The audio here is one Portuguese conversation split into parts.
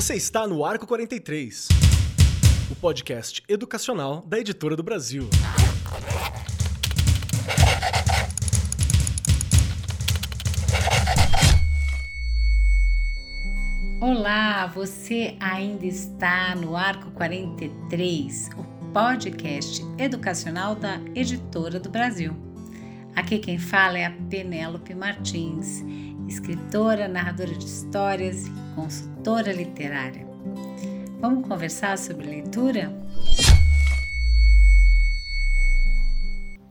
Você está no Arco 43, o podcast educacional da Editora do Brasil. Olá, você ainda está no Arco 43, o podcast educacional da Editora do Brasil. Aqui quem fala é a Penélope Martins, escritora, narradora de histórias e consultora literária. Vamos conversar sobre leitura?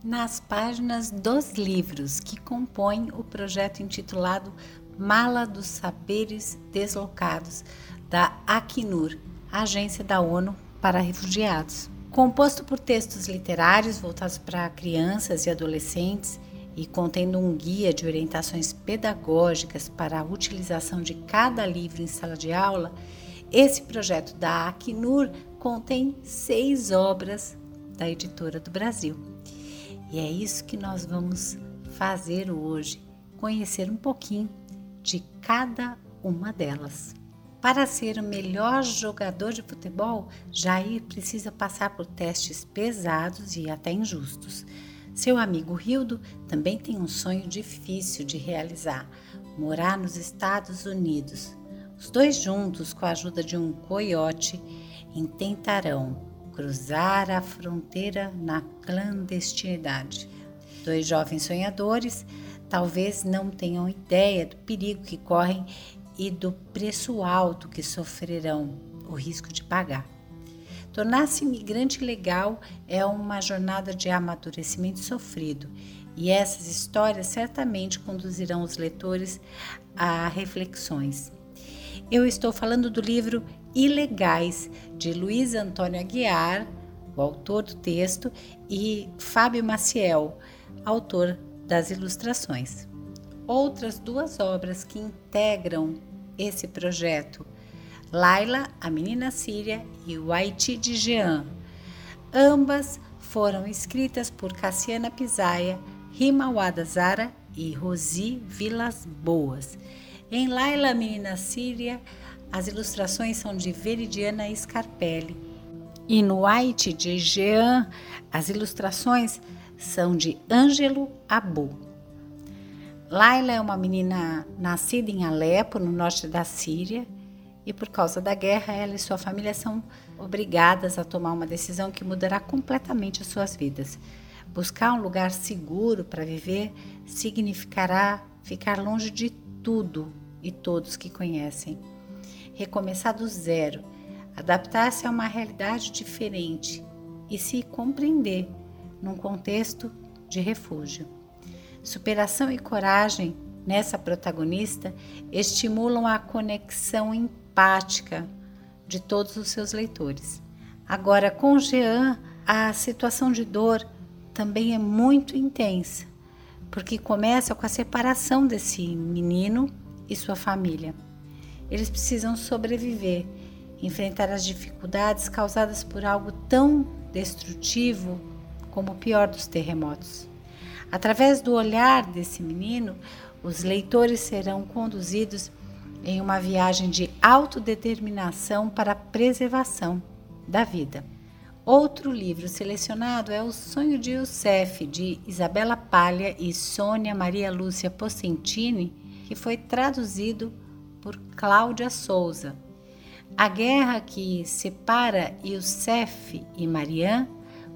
Nas páginas dos livros que compõem o projeto intitulado Mala dos Saberes Deslocados, da Acnur, Agência da ONU para Refugiados. Composto por textos literários voltados para crianças e adolescentes e contendo um guia de orientações pedagógicas para a utilização de cada livro em sala de aula, esse projeto da Acnur contém seis obras da editora do Brasil. E é isso que nós vamos fazer hoje, conhecer um pouquinho de cada uma delas. Para ser o melhor jogador de futebol, Jair precisa passar por testes pesados e até injustos. Seu amigo Rildo também tem um sonho difícil de realizar: morar nos Estados Unidos. Os dois juntos, com a ajuda de um coiote, intentarão cruzar a fronteira na clandestinidade. Dois jovens sonhadores talvez não tenham ideia do perigo que correm e do preço alto que sofrerão, o risco de pagar. Tornar-se imigrante legal é uma jornada de amadurecimento sofrido, e essas histórias certamente conduzirão os leitores a reflexões. Eu estou falando do livro Ilegais, de Luiz Antônio Aguiar, o autor do texto, e Fábio Maciel, autor das ilustrações. Outras duas obras que integram esse projeto. Laila, a menina síria e Waiti de Jean. Ambas foram escritas por Cassiana Pisaia, Rima Wadazara e Rosi Vilas Boas. Em Laila, a menina síria, as ilustrações são de Veridiana Scarpelli. E no White de Jean, as ilustrações são de Ângelo Abu. Laila é uma menina nascida em Alepo, no norte da Síria, e por causa da guerra, ela e sua família são obrigadas a tomar uma decisão que mudará completamente as suas vidas. Buscar um lugar seguro para viver significará ficar longe de tudo e todos que conhecem. Recomeçar do zero, adaptar-se a uma realidade diferente e se compreender num contexto de refúgio. Superação e coragem nessa protagonista estimulam a conexão empática de todos os seus leitores. Agora, com Jean, a situação de dor também é muito intensa, porque começa com a separação desse menino e sua família. Eles precisam sobreviver, enfrentar as dificuldades causadas por algo tão destrutivo como o pior dos terremotos. Através do olhar desse menino, os leitores serão conduzidos em uma viagem de autodeterminação para a preservação da vida. Outro livro selecionado é O Sonho de Youssef, de Isabela Palha e Sônia Maria Lúcia Pocentini, que foi traduzido por Cláudia Souza. A guerra que separa Youssef e Marianne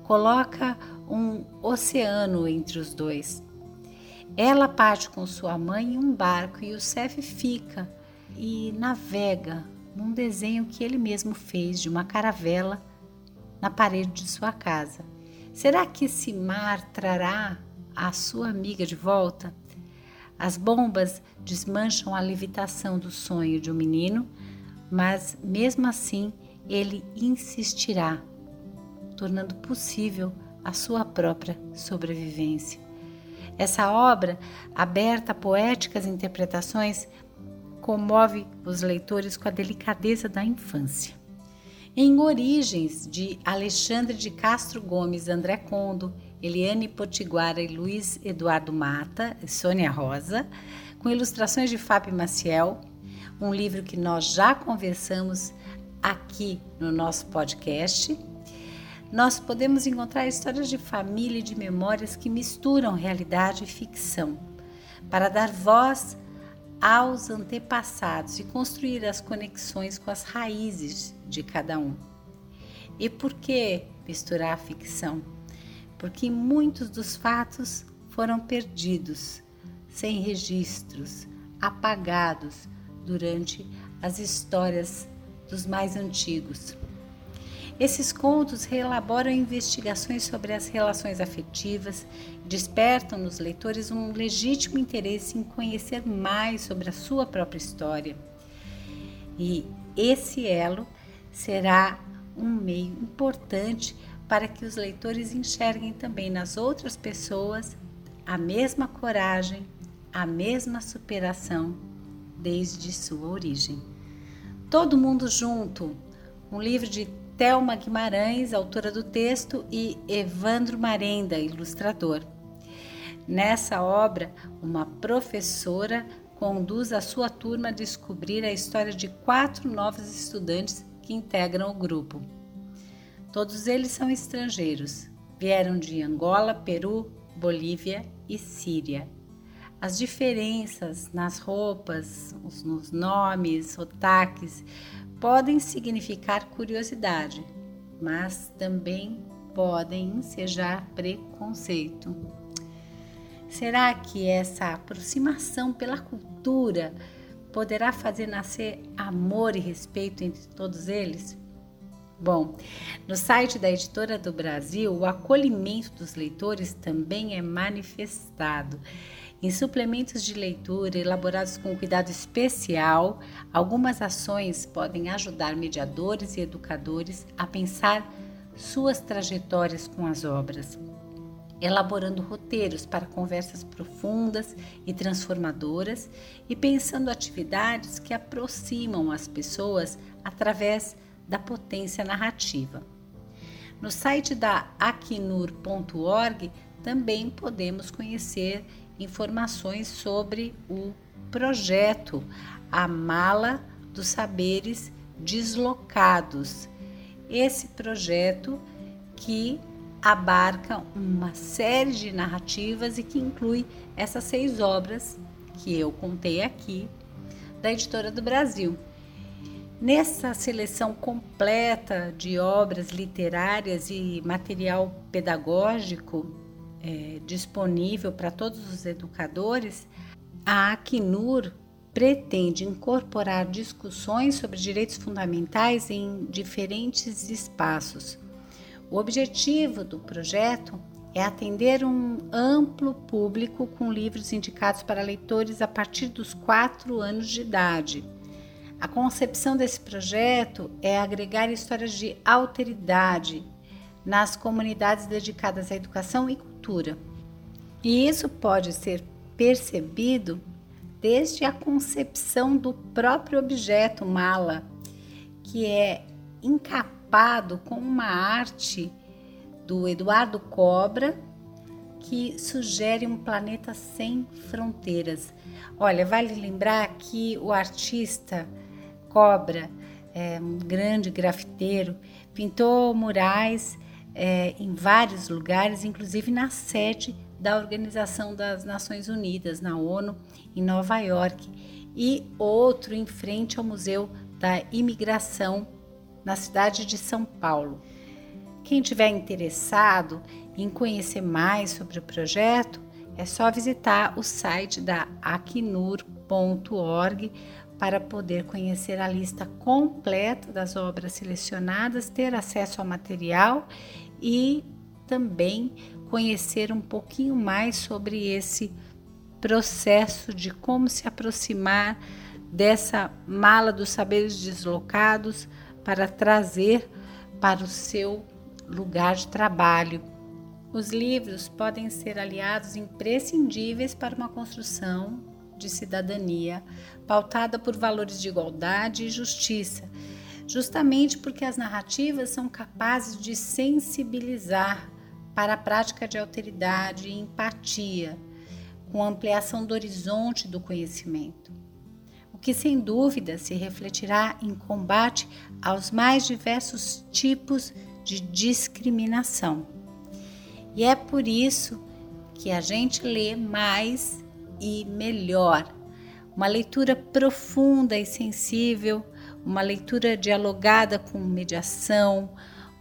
coloca um oceano entre os dois. Ela parte com sua mãe em um barco e Cef fica e navega num desenho que ele mesmo fez de uma caravela na parede de sua casa. Será que esse mar trará a sua amiga de volta? As bombas desmancham a levitação do sonho de um menino, mas mesmo assim ele insistirá, tornando possível a sua própria sobrevivência. Essa obra, aberta a poéticas interpretações, comove os leitores com a delicadeza da infância. Em Origens, de Alexandre de Castro Gomes, André Condo, Eliane Potiguara e Luiz Eduardo Mata, Sônia Rosa, com ilustrações de Fábio Maciel, um livro que nós já conversamos aqui no nosso podcast. Nós podemos encontrar histórias de família e de memórias que misturam realidade e ficção, para dar voz aos antepassados e construir as conexões com as raízes de cada um. E por que misturar a ficção? Porque muitos dos fatos foram perdidos, sem registros, apagados durante as histórias dos mais antigos. Esses contos reelaboram investigações sobre as relações afetivas, despertam nos leitores um legítimo interesse em conhecer mais sobre a sua própria história. E esse elo será um meio importante para que os leitores enxerguem também nas outras pessoas a mesma coragem, a mesma superação desde sua origem. Todo mundo junto, um livro de Thelma Guimarães, autora do texto, e Evandro Marenda, ilustrador. Nessa obra, uma professora conduz a sua turma a descobrir a história de quatro novos estudantes que integram o grupo. Todos eles são estrangeiros. Vieram de Angola, Peru, Bolívia e Síria. As diferenças nas roupas, nos nomes, sotaques, podem significar curiosidade, mas também podem ensejar preconceito. Será que essa aproximação pela cultura poderá fazer nascer amor e respeito entre todos eles? Bom, no site da Editora do Brasil, o acolhimento dos leitores também é manifestado. Em suplementos de leitura elaborados com cuidado especial, algumas ações podem ajudar mediadores e educadores a pensar suas trajetórias com as obras, elaborando roteiros para conversas profundas e transformadoras e pensando atividades que aproximam as pessoas através da potência narrativa. No site da acnur.org também podemos conhecer informações sobre o projeto A Mala dos Saberes Deslocados. Esse projeto que abarca uma série de narrativas e que inclui essas seis obras que eu contei aqui da Editora do Brasil. Nessa seleção completa de obras literárias e material pedagógico é, disponível para todos os educadores, a Acnur pretende incorporar discussões sobre direitos fundamentais em diferentes espaços. O objetivo do projeto é atender um amplo público com livros indicados para leitores a partir dos quatro anos de idade a concepção desse projeto é agregar histórias de alteridade nas comunidades dedicadas à educação e cultura. E isso pode ser percebido desde a concepção do próprio objeto mala, que é encapado com uma arte do Eduardo Cobra que sugere um planeta sem fronteiras. Olha, vale lembrar que o artista Cobra, é, um grande grafiteiro, pintou murais é, em vários lugares, inclusive na sede da Organização das Nações Unidas, na ONU, em Nova York, e outro em frente ao Museu da Imigração, na cidade de São Paulo. Quem tiver interessado em conhecer mais sobre o projeto, é só visitar o site da acnur.org para poder conhecer a lista completa das obras selecionadas, ter acesso ao material e também conhecer um pouquinho mais sobre esse processo de como se aproximar dessa mala dos saberes deslocados para trazer para o seu lugar de trabalho. Os livros podem ser aliados imprescindíveis para uma construção de cidadania pautada por valores de igualdade e justiça, justamente porque as narrativas são capazes de sensibilizar para a prática de alteridade e empatia, com ampliação do horizonte do conhecimento. o que sem dúvida se refletirá em combate aos mais diversos tipos de discriminação. E é por isso que a gente lê mais e melhor. Uma leitura profunda e sensível, uma leitura dialogada com mediação,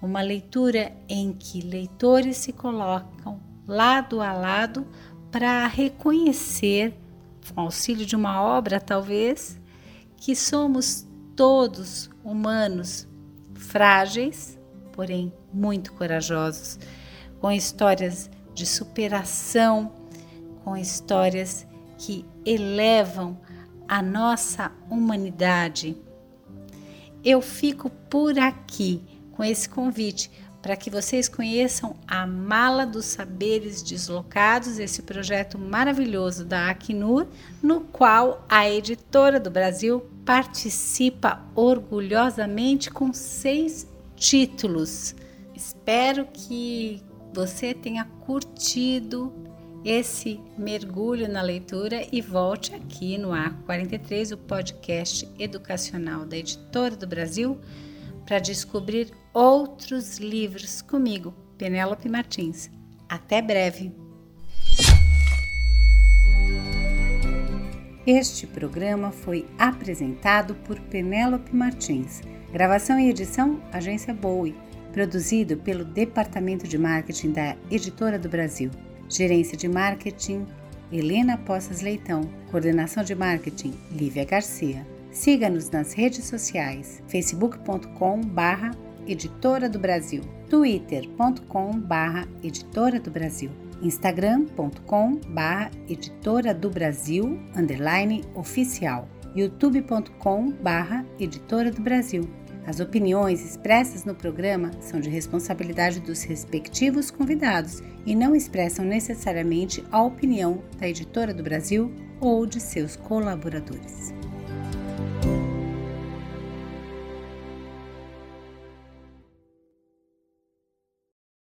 uma leitura em que leitores se colocam lado a lado para reconhecer, com auxílio de uma obra talvez, que somos todos humanos frágeis, porém muito corajosos, com histórias de superação, com histórias que elevam a nossa humanidade. Eu fico por aqui com esse convite para que vocês conheçam a Mala dos Saberes Deslocados, esse projeto maravilhoso da Acnur, no qual a editora do Brasil participa orgulhosamente com seis títulos. Espero que você tenha curtido esse mergulho na leitura e volte aqui no Arco 43, o podcast educacional da Editora do Brasil, para descobrir outros livros comigo, Penélope Martins. Até breve! Este programa foi apresentado por Penélope Martins. Gravação e edição, Agência Bowie. Produzido pelo Departamento de Marketing da Editora do Brasil. Gerência de Marketing, Helena Poças Leitão. Coordenação de Marketing, Lívia Garcia. Siga-nos nas redes sociais, facebook.com barra Editora do Brasil, twitter.com barra Editora do Brasil, instagram.com barra Editora do Brasil, underline oficial, youtube.com barra Editora do Brasil. As opiniões expressas no programa são de responsabilidade dos respectivos convidados e não expressam necessariamente a opinião da Editora do Brasil ou de seus colaboradores.